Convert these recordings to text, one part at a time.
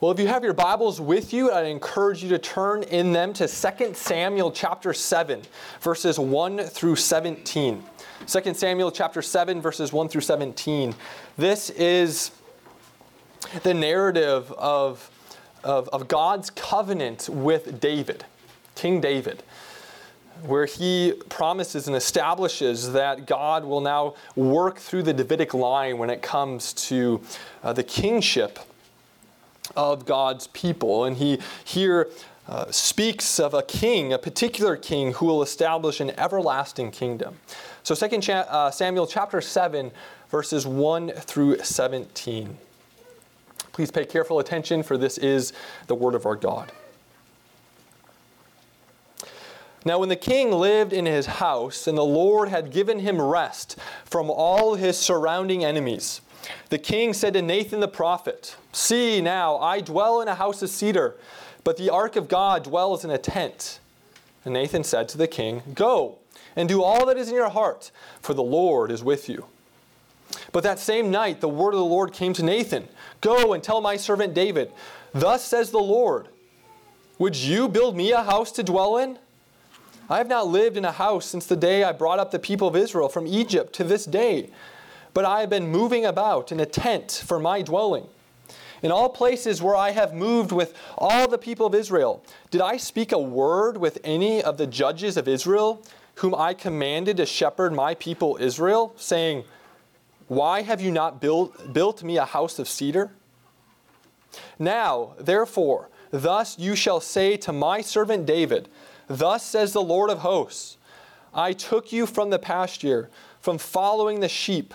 Well, if you have your Bibles with you, I encourage you to turn in them to 2 Samuel chapter 7, verses 1 through 17. 2 Samuel chapter 7, verses 1 through 17. This is the narrative of, of, of God's covenant with David, King David where he promises and establishes that God will now work through the Davidic line when it comes to uh, the kingship of God's people. And he here uh, speaks of a king, a particular king, who will establish an everlasting kingdom. So, 2 cha- uh, Samuel chapter 7, verses 1 through 17. Please pay careful attention, for this is the word of our God. Now, when the king lived in his house, and the Lord had given him rest from all his surrounding enemies, the king said to Nathan the prophet, See now, I dwell in a house of cedar, but the ark of God dwells in a tent. And Nathan said to the king, Go and do all that is in your heart, for the Lord is with you. But that same night the word of the Lord came to Nathan Go and tell my servant David, Thus says the Lord, Would you build me a house to dwell in? I have not lived in a house since the day I brought up the people of Israel from Egypt to this day, but I have been moving about in a tent for my dwelling. In all places where I have moved with all the people of Israel, did I speak a word with any of the judges of Israel, whom I commanded to shepherd my people Israel, saying, Why have you not built, built me a house of cedar? Now, therefore, thus you shall say to my servant David, Thus says the Lord of hosts I took you from the pasture, from following the sheep,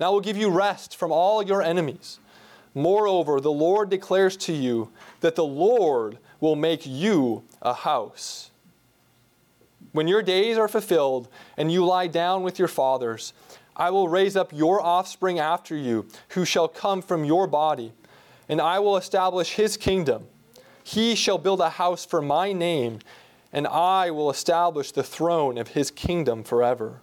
And I will give you rest from all your enemies. Moreover, the Lord declares to you that the Lord will make you a house. When your days are fulfilled and you lie down with your fathers, I will raise up your offspring after you, who shall come from your body, and I will establish his kingdom. He shall build a house for my name, and I will establish the throne of his kingdom forever.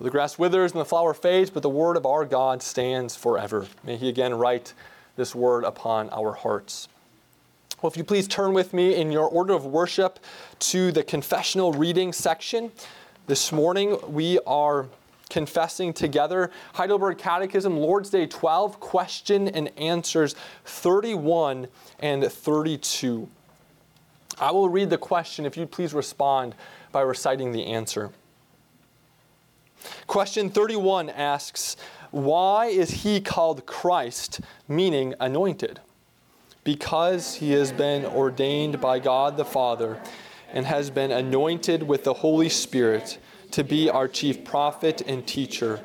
The grass withers and the flower fades, but the word of our God stands forever. May he again write this word upon our hearts. Well, if you please turn with me in your order of worship to the confessional reading section. This morning we are confessing together. Heidelberg Catechism, Lord's Day 12, question and answers 31 and 32. I will read the question if you'd please respond by reciting the answer. Question 31 asks, Why is he called Christ, meaning anointed? Because he has been ordained by God the Father and has been anointed with the Holy Spirit to be our chief prophet and teacher,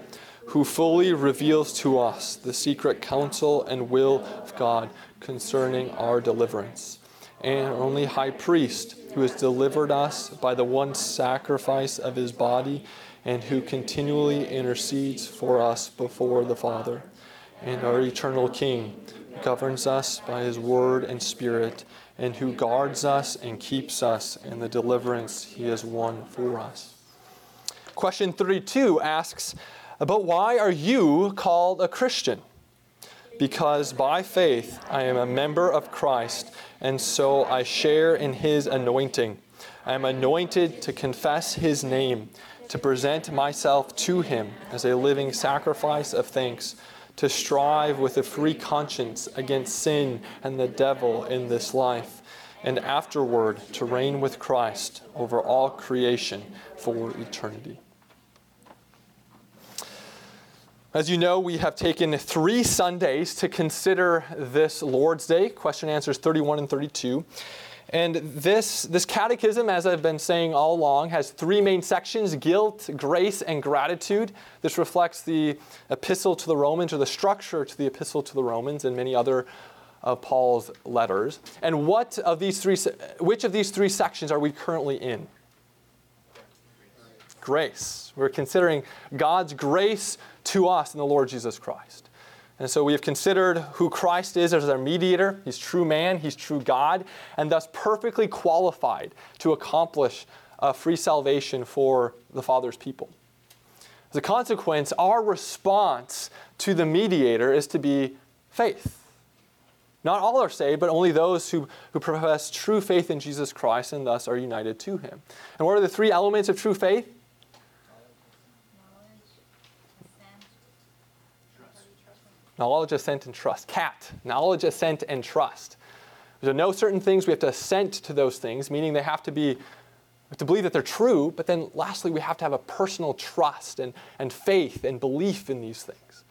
who fully reveals to us the secret counsel and will of God concerning our deliverance, and our only high priest, who has delivered us by the one sacrifice of his body, and who continually intercedes for us before the Father, and our eternal King, governs us by his word and spirit, and who guards us and keeps us in the deliverance he has won for us. Question 32 asks about why are you called a Christian? Because by faith I am a member of Christ, and so I share in his anointing. I am anointed to confess his name, to present myself to him as a living sacrifice of thanks, to strive with a free conscience against sin and the devil in this life, and afterward to reign with Christ over all creation for eternity. As you know, we have taken three Sundays to consider this Lord's Day, question answers 31 and 32. And this, this catechism, as I've been saying all along, has three main sections guilt, grace, and gratitude. This reflects the epistle to the Romans or the structure to the epistle to the Romans and many other of Paul's letters. And what of these three, which of these three sections are we currently in? Grace. We're considering God's grace to us in the Lord Jesus Christ. And so we have considered who Christ is as our mediator. He's true man, he's true God, and thus perfectly qualified to accomplish a free salvation for the Father's people. As a consequence, our response to the mediator is to be faith. Not all are saved, but only those who, who profess true faith in Jesus Christ and thus are united to him. And what are the three elements of true faith? Knowledge, assent, and trust. CAT. Knowledge, assent, and trust. To know certain things, we have to assent to those things, meaning they have to be to believe that they're true, but then lastly, we have to have a personal trust and, and faith and belief in these things.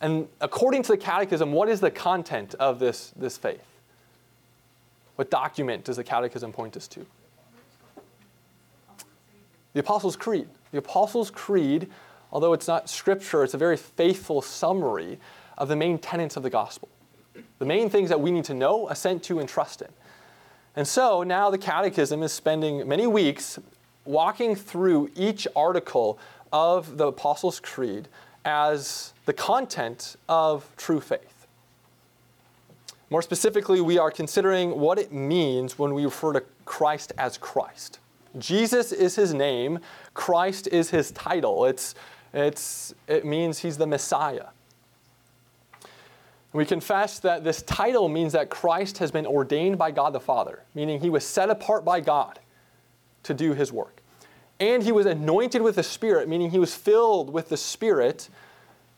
And according to the Catechism, what is the content of this, this faith? What document does the Catechism point us to? The Apostles' Creed. The Apostles' Creed although it's not scripture, it's a very faithful summary of the main tenets of the gospel. The main things that we need to know, assent to, and trust in. And so now the Catechism is spending many weeks walking through each article of the Apostles' Creed as the content of true faith. More specifically, we are considering what it means when we refer to Christ as Christ. Jesus is his name, Christ is his title. It's it's, it means he's the Messiah. We confess that this title means that Christ has been ordained by God the Father, meaning he was set apart by God to do his work. And he was anointed with the Spirit, meaning he was filled with the Spirit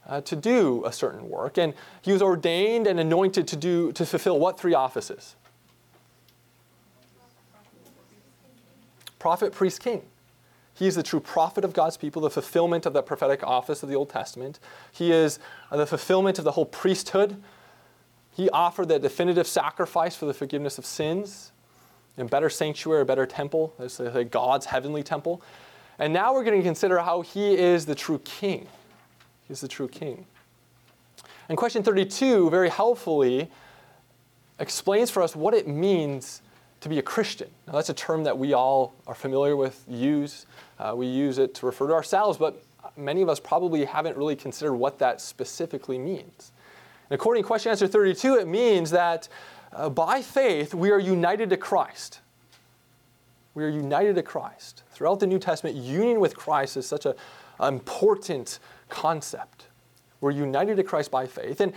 uh, to do a certain work. And he was ordained and anointed to, do, to fulfill what three offices? Prophet, priest, king. He is the true prophet of God's people, the fulfillment of the prophetic office of the Old Testament. He is uh, the fulfillment of the whole priesthood. He offered the definitive sacrifice for the forgiveness of sins, a better sanctuary, a better temple, God's heavenly temple. And now we're going to consider how he is the true king. He's the true king. And question 32 very helpfully explains for us what it means to be a Christian. Now, that's a term that we all are familiar with, use. Uh, we use it to refer to ourselves, but many of us probably haven't really considered what that specifically means. And according to question answer 32, it means that uh, by faith we are united to Christ. We are united to Christ. Throughout the New Testament, union with Christ is such an important concept. We're united to Christ by faith. And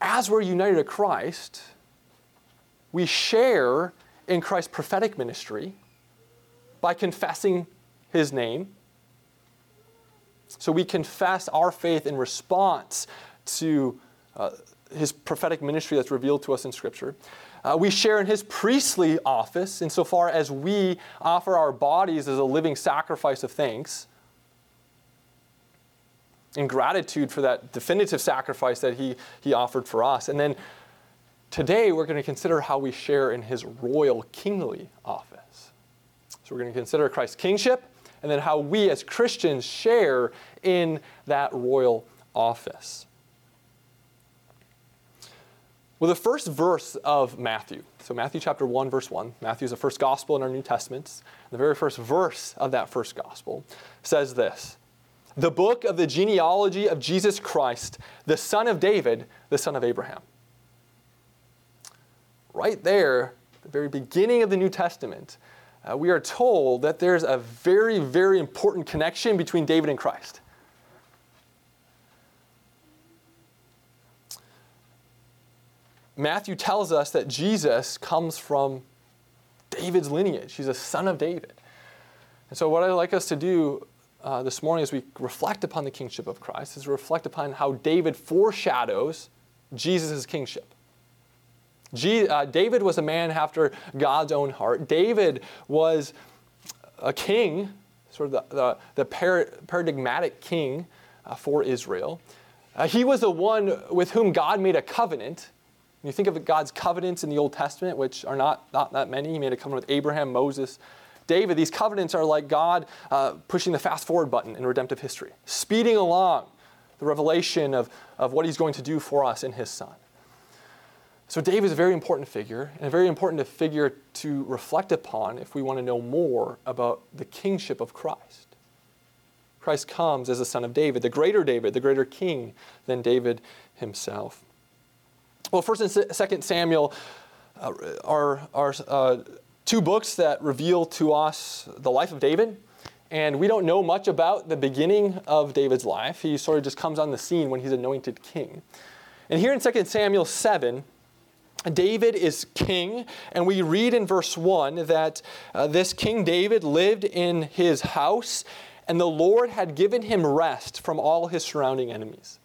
as we're united to Christ, we share in Christ's prophetic ministry by confessing his name. So we confess our faith in response to uh, his prophetic ministry that's revealed to us in Scripture. Uh, we share in his priestly office insofar as we offer our bodies as a living sacrifice of thanks in gratitude for that definitive sacrifice that he, he offered for us. And then today we're going to consider how we share in his royal kingly office. So we're going to consider Christ's kingship and then how we as Christians share in that royal office. Well, the first verse of Matthew, so Matthew chapter 1, verse 1, Matthew is the first gospel in our New Testaments. The very first verse of that first gospel says this The book of the genealogy of Jesus Christ, the son of David, the son of Abraham. Right there, the very beginning of the New Testament, uh, we are told that there's a very, very important connection between David and Christ. Matthew tells us that Jesus comes from David's lineage. He's a son of David. And so, what I'd like us to do uh, this morning as we reflect upon the kingship of Christ is reflect upon how David foreshadows Jesus' kingship. Uh, David was a man after God's own heart. David was a king, sort of the, the, the par- paradigmatic king uh, for Israel. Uh, he was the one with whom God made a covenant. When you think of God's covenants in the Old Testament, which are not, not that many, he made a covenant with Abraham, Moses, David. These covenants are like God pushing the fast forward button in redemptive history, speeding along the revelation of, of what he's going to do for us in his son. So David is a very important figure, and a very important figure to reflect upon if we want to know more about the kingship of Christ. Christ comes as the son of David, the greater David, the greater king than David himself. Well, first and second Samuel uh, are, are uh, two books that reveal to us the life of David. And we don't know much about the beginning of David's life. He sort of just comes on the scene when he's anointed king. And here in 2 Samuel 7, David is king, and we read in verse 1 that uh, this King David lived in his house, and the Lord had given him rest from all his surrounding enemies.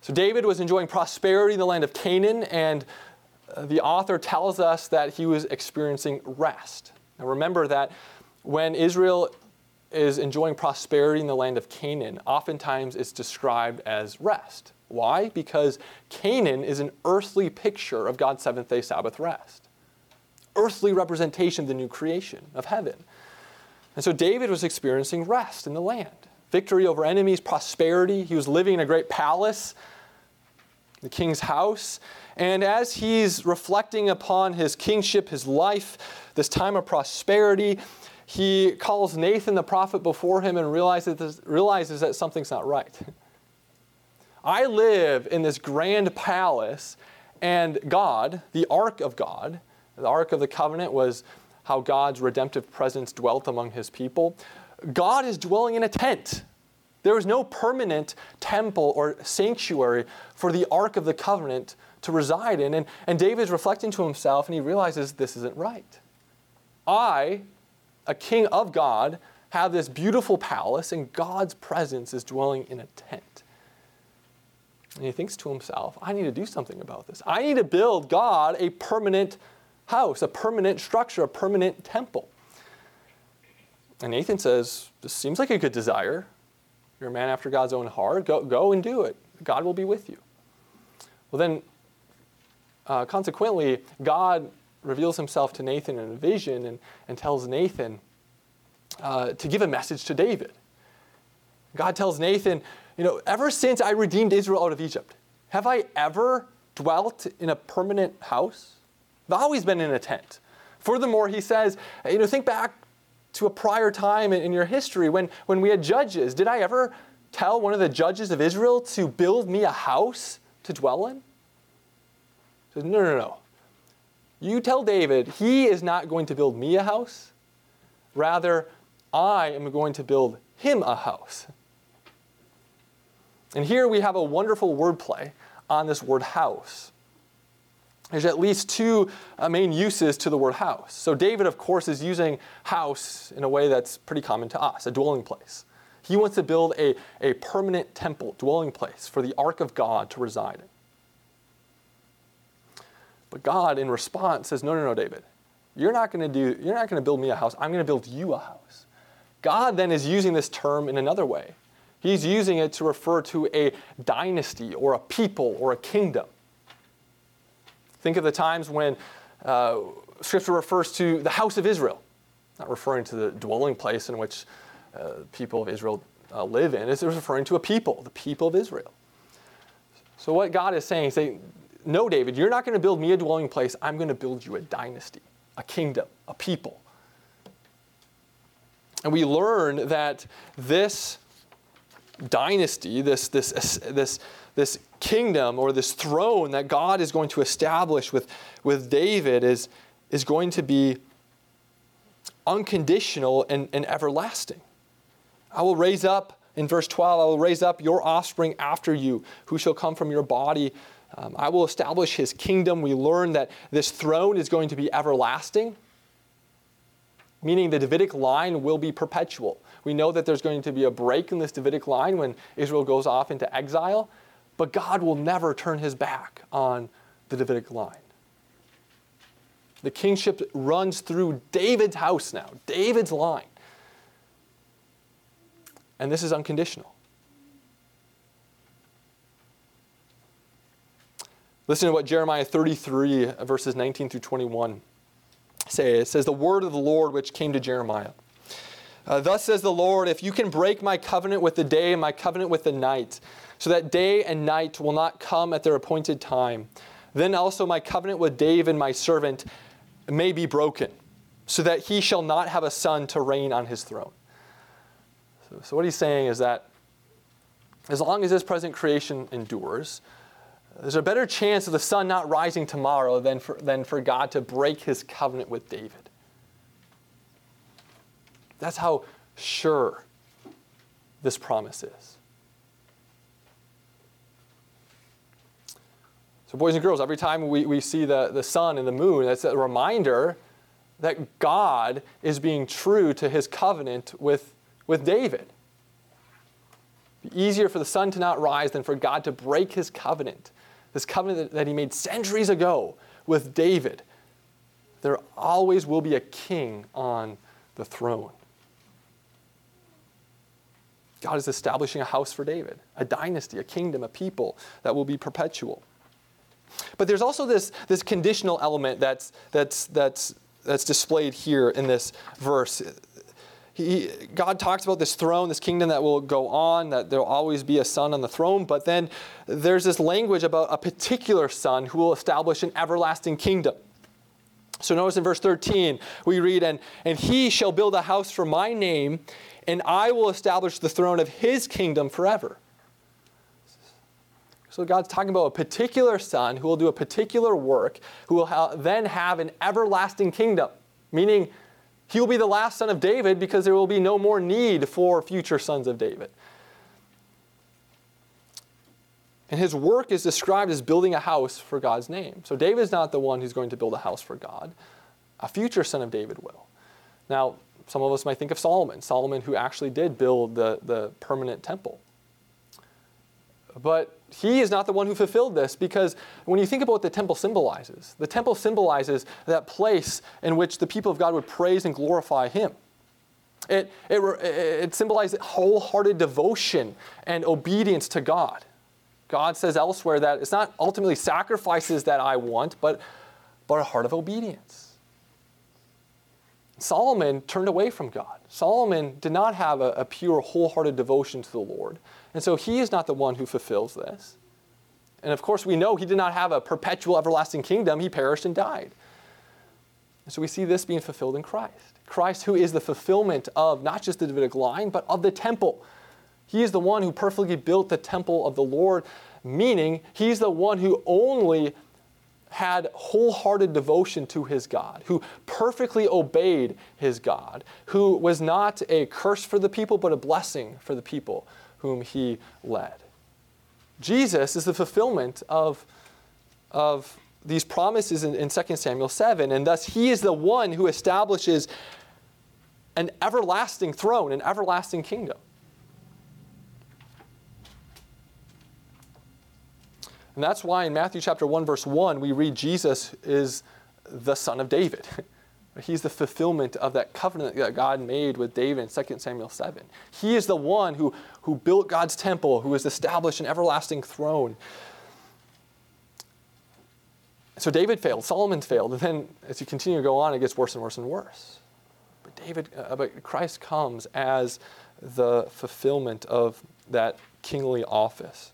So David was enjoying prosperity in the land of Canaan, and uh, the author tells us that he was experiencing rest. Now remember that when Israel is enjoying prosperity in the land of Canaan, oftentimes it's described as rest. Why? Because Canaan is an earthly picture of God's seventh day Sabbath rest, earthly representation of the new creation of heaven. And so David was experiencing rest in the land victory over enemies, prosperity. He was living in a great palace, the king's house. And as he's reflecting upon his kingship, his life, this time of prosperity, he calls Nathan the prophet before him and realizes, realizes that something's not right. I live in this grand palace, and God, the ark of God, the ark of the covenant was how God's redemptive presence dwelt among his people. God is dwelling in a tent. There is no permanent temple or sanctuary for the ark of the covenant to reside in. And, and David's reflecting to himself, and he realizes this isn't right. I, a king of God, have this beautiful palace, and God's presence is dwelling in a tent. And he thinks to himself, I need to do something about this. I need to build God a permanent house, a permanent structure, a permanent temple. And Nathan says, This seems like a good desire. You're a man after God's own heart. Go, go and do it. God will be with you. Well, then, uh, consequently, God reveals himself to Nathan in a vision and, and tells Nathan uh, to give a message to David. God tells Nathan, you know, ever since I redeemed Israel out of Egypt, have I ever dwelt in a permanent house? I've always been in a tent. Furthermore, he says, you know, think back to a prior time in, your history when, when we had judges. Did I ever tell one of the judges of Israel to build me a house to dwell in? He says, no, no, no. You tell David he is not going to build me a house. Rather, I am going to build him a house. And here we have a wonderful wordplay on this word house. There's at least two uh, main uses to the word house. So, David, of course, is using house in a way that's pretty common to us a dwelling place. He wants to build a, a permanent temple, dwelling place for the ark of God to reside in. But God, in response, says, No, no, no, David. You're not going to do, you're not going to build me a house. I'm going to build you a house. God then is using this term in another way. He's using it to refer to a dynasty or a people or a kingdom. Think of the times when uh, Scripture refers to the house of Israel, not referring to the dwelling place in which uh, people of Israel uh, live in. It's referring to a people, the people of Israel. So what God is saying, is no, David, you're not going to build me a dwelling place. I'm going to build you a dynasty, a kingdom, a people. And we learn that this dynasty, this, this, this, this kingdom or this throne that God is going to establish with, with David is, is going to be unconditional and, and everlasting. I will raise up, in verse 12, I will raise up your offspring after you, who shall come from your body. Um, I will establish his kingdom. We learn that this throne is going to be everlasting. Meaning the Davidic line will be perpetual. We know that there's going to be a break in this Davidic line when Israel goes off into exile, but God will never turn his back on the Davidic line. The kingship runs through David's house now, David's line. And this is unconditional. Listen to what Jeremiah 33, verses 19 through 21 say. It says, The word of the Lord which came to Jeremiah. Uh, Thus says the Lord, if you can break my covenant with the day and my covenant with the night, so that day and night will not come at their appointed time, then also my covenant with David, my servant, may be broken, so that he shall not have a son to reign on his throne. So, so what he's saying is that as long as this present creation endures, there's a better chance of the sun not rising tomorrow than for, than for God to break his covenant with David. That's how sure this promise is. So, boys and girls, every time we, we see the, the sun and the moon, that's a reminder that God is being true to his covenant with, with David. easier for the sun to not rise than for God to break his covenant this covenant that he made centuries ago with David, there always will be a king on the throne. God is establishing a house for David, a dynasty, a kingdom, a people that will be perpetual. But there's also this, this conditional element that's, that's, that's, that's displayed here in this verse he, God talks about this throne, this kingdom that will go on, that there will always be a son on the throne. But then there's this language about a particular son who will establish an everlasting kingdom. So notice in verse 13, we read, and, and he shall build a house for my name, and I will establish the throne of his kingdom forever. So God's talking about a particular son who will do a particular work, who will ha- then have an everlasting kingdom, meaning he will be the last son of David because there will be no more need for future sons of David. And his work is described as building a house for God's name. So David is not the one who's going to build a house for God. A future son of David will. Now, some of us might think of Solomon, Solomon who actually did build the, the permanent temple. But he is not the one who fulfilled this because when you think about what the temple symbolizes, the temple symbolizes that place in which the people of God would praise and glorify him. It, it, it symbolizes wholehearted devotion and obedience to God. God says elsewhere that it's not ultimately sacrifices that I want, but, but a heart of obedience. Solomon turned away from God. Solomon did not have a, a pure, wholehearted devotion to the Lord. And so he is not the one who fulfills this. And of course, we know he did not have a perpetual, everlasting kingdom. He perished and died. And so we see this being fulfilled in Christ. Christ, who is the fulfillment of not just the Davidic line, but of the temple. He is the one who perfectly built the temple of the Lord, meaning he's the one who only had wholehearted devotion to his God, who perfectly obeyed his God, who was not a curse for the people, but a blessing for the people whom he led. Jesus is the fulfillment of, of these promises in, in 2 Samuel 7, and thus he is the one who establishes an everlasting throne, an everlasting kingdom. And that's why in Matthew chapter 1, verse 1, we read Jesus is the son of David. He's the fulfillment of that covenant that God made with David in 2 Samuel 7. He is the one who, who built God's temple, who has established an everlasting throne. So David failed, Solomon failed, and then as you continue to go on, it gets worse and worse and worse. But David, uh, but Christ comes as the fulfillment of that kingly office.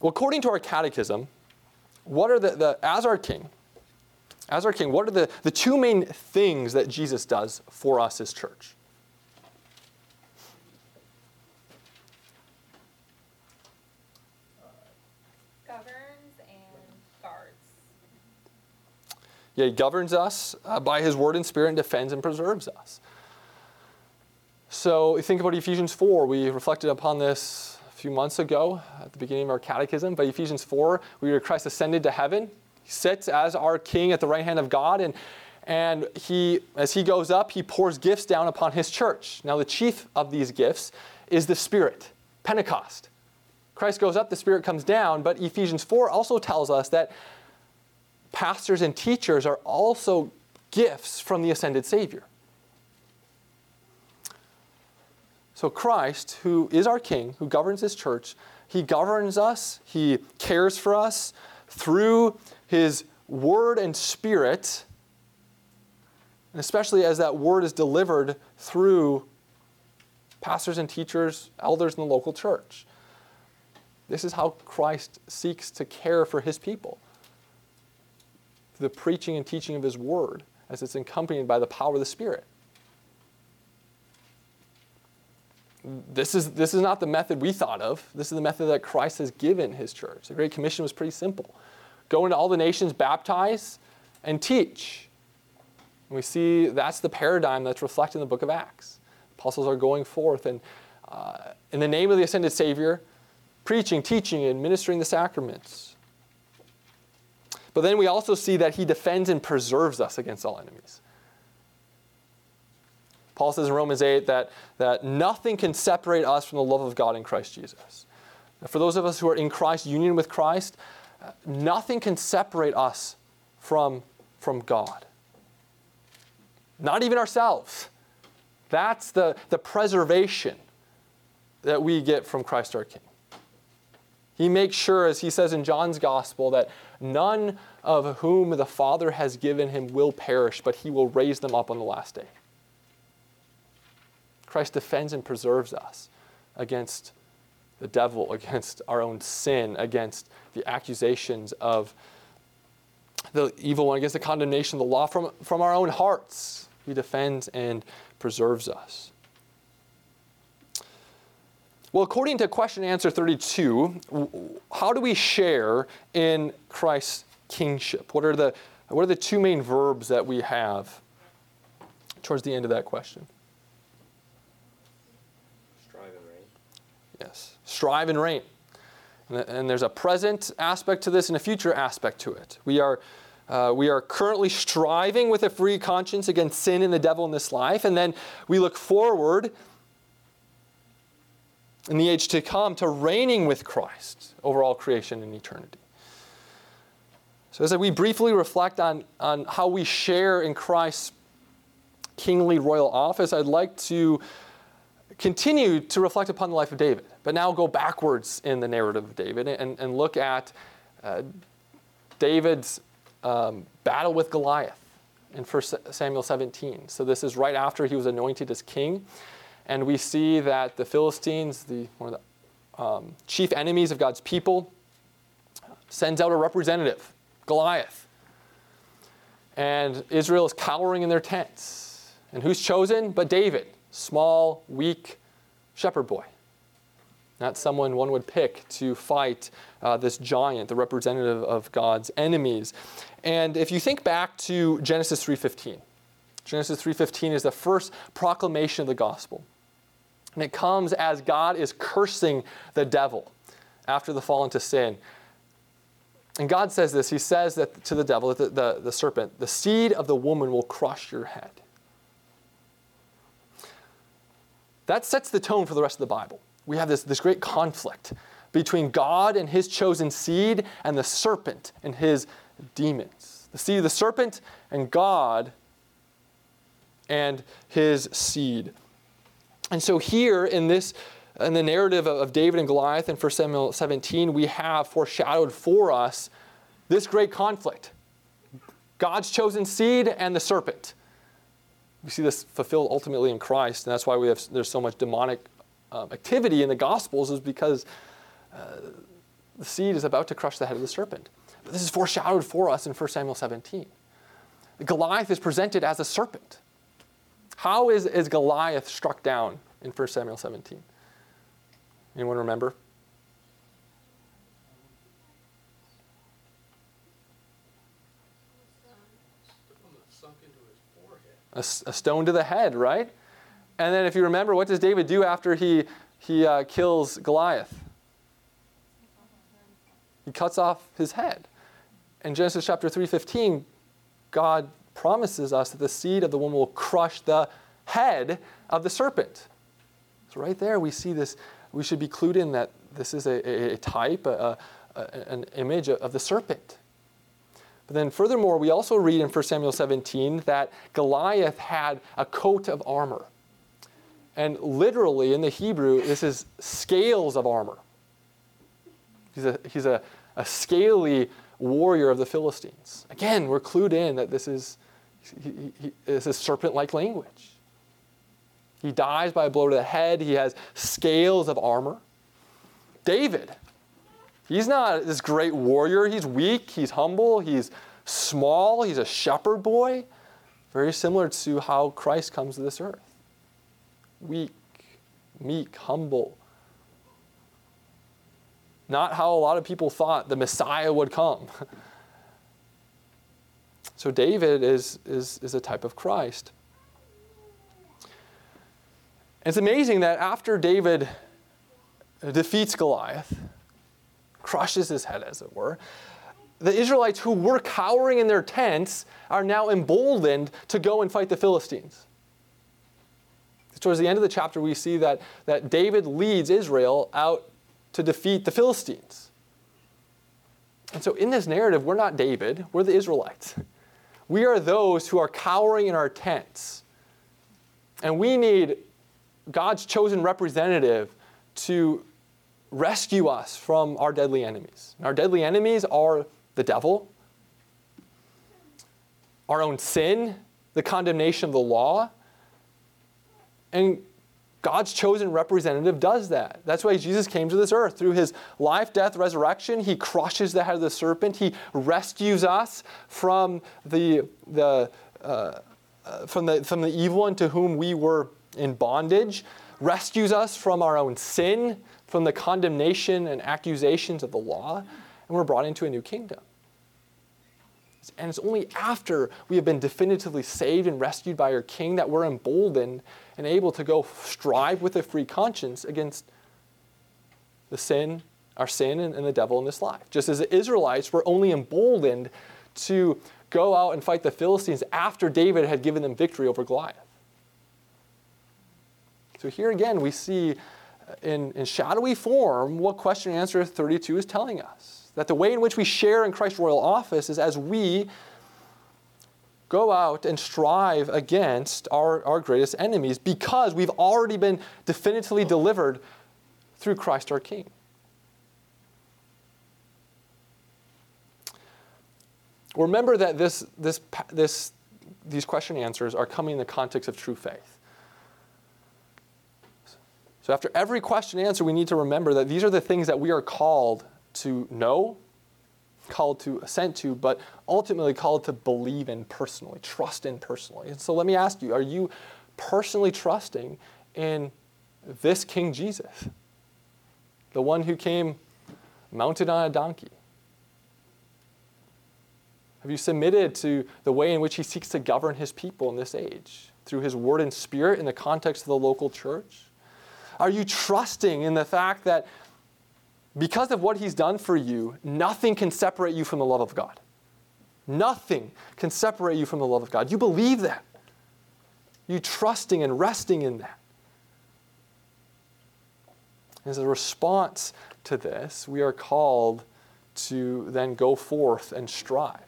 Well, according to our catechism, what are the, the as our king, as our king, what are the, the two main things that Jesus does for us as church? governs and guards. Yeah, he governs us uh, by his word and spirit and defends and preserves us. So think about Ephesians 4. We reflected upon this few months ago at the beginning of our catechism. But Ephesians 4, we read Christ ascended to heaven he sits as our king at the right hand of God, and, And he, as he goes up, he pours gifts down upon his church. Now, the chief of these gifts is the Spirit, Pentecost. Christ goes up, the Spirit comes down, but Ephesians 4 also tells us that pastors and teachers are also gifts from the ascended Savior. So, Christ, who is our King, who governs his church, he governs us, he cares for us through his word and spirit, and especially as that word is delivered through pastors and teachers, elders in the local church. This is how Christ seeks to care for his people. The preaching and teaching of his word, as it's accompanied by the power of the Spirit. This is, this is not the method we thought of. This is the method that Christ has given his church. The Great Commission was pretty simple go into all the nations, baptize, and teach. And we see that's the paradigm that's reflected in the book of Acts. Apostles are going forth and, uh, in the name of the ascended Savior, preaching, teaching, and ministering the sacraments. But then we also see that he defends and preserves us against all enemies. Paul says in Romans 8 that, that nothing can separate us from the love of God in Christ Jesus. For those of us who are in Christ, union with Christ, uh, nothing can separate us from, from God. Not even ourselves. That's the, the preservation that we get from Christ our King. He makes sure, as he says in John's Gospel, that none of whom the Father has given him will perish, but he will raise them up on the last day. Christ defends and preserves us against the devil, against our own sin, against the accusations of the evil one, against the condemnation of the law from, from our own hearts. He defends and preserves us. Well, according to question and answer 32, how do we share in Christ's kingship? What are the, what are the two main verbs that we have towards the end of that question? Yes. Strive and reign. And there's a present aspect to this and a future aspect to it. We are, uh, we are currently striving with a free conscience against sin and the devil in this life. And then we look forward in the age to come to reigning with Christ over all creation and eternity. So, as we briefly reflect on, on how we share in Christ's kingly royal office, I'd like to continue to reflect upon the life of David, but now go backwards in the narrative of David and, and look at uh, David's um, battle with Goliath in 1 Samuel 17. So this is right after he was anointed as king. And we see that the Philistines, the, one of the um, chief enemies of God's people, sends out a representative, Goliath. And Israel is cowering in their tents. And who's chosen? But David small, weak shepherd boy. Not someone one would pick to fight uh, this giant, the representative of God's enemies. And if you think back to Genesis 3:15, Genesis 3:15 is the first proclamation of the gospel. And it comes as God is cursing the devil after the fall into sin. And God says this He says that to the devil, the, the, the serpent, the seed of the woman will crush your head. That sets the tone for the rest of the Bible. We have this, this great conflict between God and his chosen seed and the serpent and his demons. The seed of the serpent and God and his seed. And so here in this in the narrative of David and Goliath in 1 Samuel 17, we have foreshadowed for us this great conflict. God's chosen seed and the serpent we see this fulfilled ultimately in Christ, and that's why we have there's so much demonic um, activity in the Gospels, is because uh, the seed is about to crush the head of the serpent. But this is foreshadowed for us in 1 Samuel 17. Goliath is presented as a serpent. How is, is Goliath struck down in 1 Samuel 17? Anyone remember? A, a stone to the head, right? And then if you remember, what does David do after he, he uh, kills Goliath? He cuts off his head. In Genesis chapter 3:15, God promises us that the seed of the woman will crush the head of the serpent. So, right there, we see this. We should be clued in that this is a, a type, a, a, an image of the serpent. But then, furthermore, we also read in 1 Samuel 17 that Goliath had a coat of armor. And literally in the Hebrew, this is scales of armor. He's a, he's a, a scaly warrior of the Philistines. Again, we're clued in that this is, he, he, this is serpent like language. He dies by a blow to the head, he has scales of armor. David, he's not this great warrior. He's weak, he's humble, he's small, he's a shepherd boy. Very similar to how Christ comes to this earth weak, meek, humble. Not how a lot of people thought the Messiah would come. so David is, is, is a type of Christ. It's amazing that after David defeats Goliath, crushes his head, as it were, the Israelites who were cowering in their tents are now emboldened to go and fight the Philistines. Towards the end of the chapter, we see that, that David leads Israel out to defeat the Philistines. And so, in this narrative, we're not David, we're the Israelites. We are those who are cowering in our tents. And we need God's chosen representative to rescue us from our deadly enemies. And our deadly enemies are the devil, our own sin, the condemnation of the law, and God's chosen representative does that. That's why Jesus came to this earth. Through his life, death, resurrection, he crushes the head of the serpent. He rescues us from the, the, uh, uh, from the, from the evil one to whom we were in bondage, rescues us from our own sin, from the condemnation and accusations of the law, and we're brought into a new kingdom. And it's only after we have been definitively saved and rescued by our King that we're emboldened and able to go strive with a free conscience against the sin, our sin, and, and the devil in this life. Just as the Israelites were only emboldened to go out and fight the Philistines after David had given them victory over Goliath. So here again, we see uh, in, in shadowy form what question and answer 32 is telling us. That the way in which we share in Christ's royal office is as we go out and strive against our, our greatest enemies because we've already been definitively delivered through Christ our King. Remember that this, this, this, these question answers are coming in the context of true faith. So, after every question and answer, we need to remember that these are the things that we are called to know called to assent to, but ultimately called to believe in personally, trust in personally. And so let me ask you are you personally trusting in this King Jesus, the one who came mounted on a donkey? Have you submitted to the way in which he seeks to govern his people in this age through his word and spirit in the context of the local church? Are you trusting in the fact that because of what he's done for you, nothing can separate you from the love of God. Nothing can separate you from the love of God. You believe that. You trusting and resting in that. As a response to this, we are called to then go forth and strive.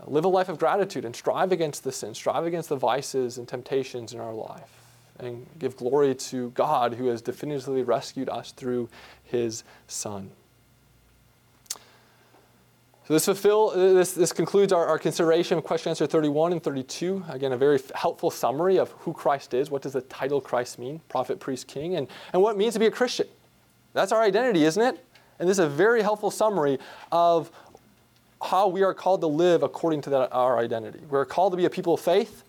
Uh, live a life of gratitude and strive against the sin, strive against the vices and temptations in our life and give glory to God who has definitively rescued us through his Son. So this, fulfill, this, this concludes our, our consideration of question answer 31 and 32. Again, a very helpful summary of who Christ is. What does the title Christ mean? Prophet, priest, king. And, and what it means to be a Christian. That's our identity, isn't it? And this is a very helpful summary of how we are called to live according to that, our identity. We're called to be a people of faith.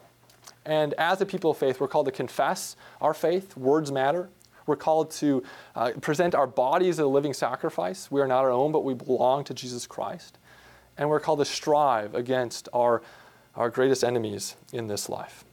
And as a people of faith, we're called to confess our faith. Words matter. We're called to uh, present our bodies as a living sacrifice. We are not our own, but we belong to Jesus Christ. And we're called to strive against our, our greatest enemies in this life.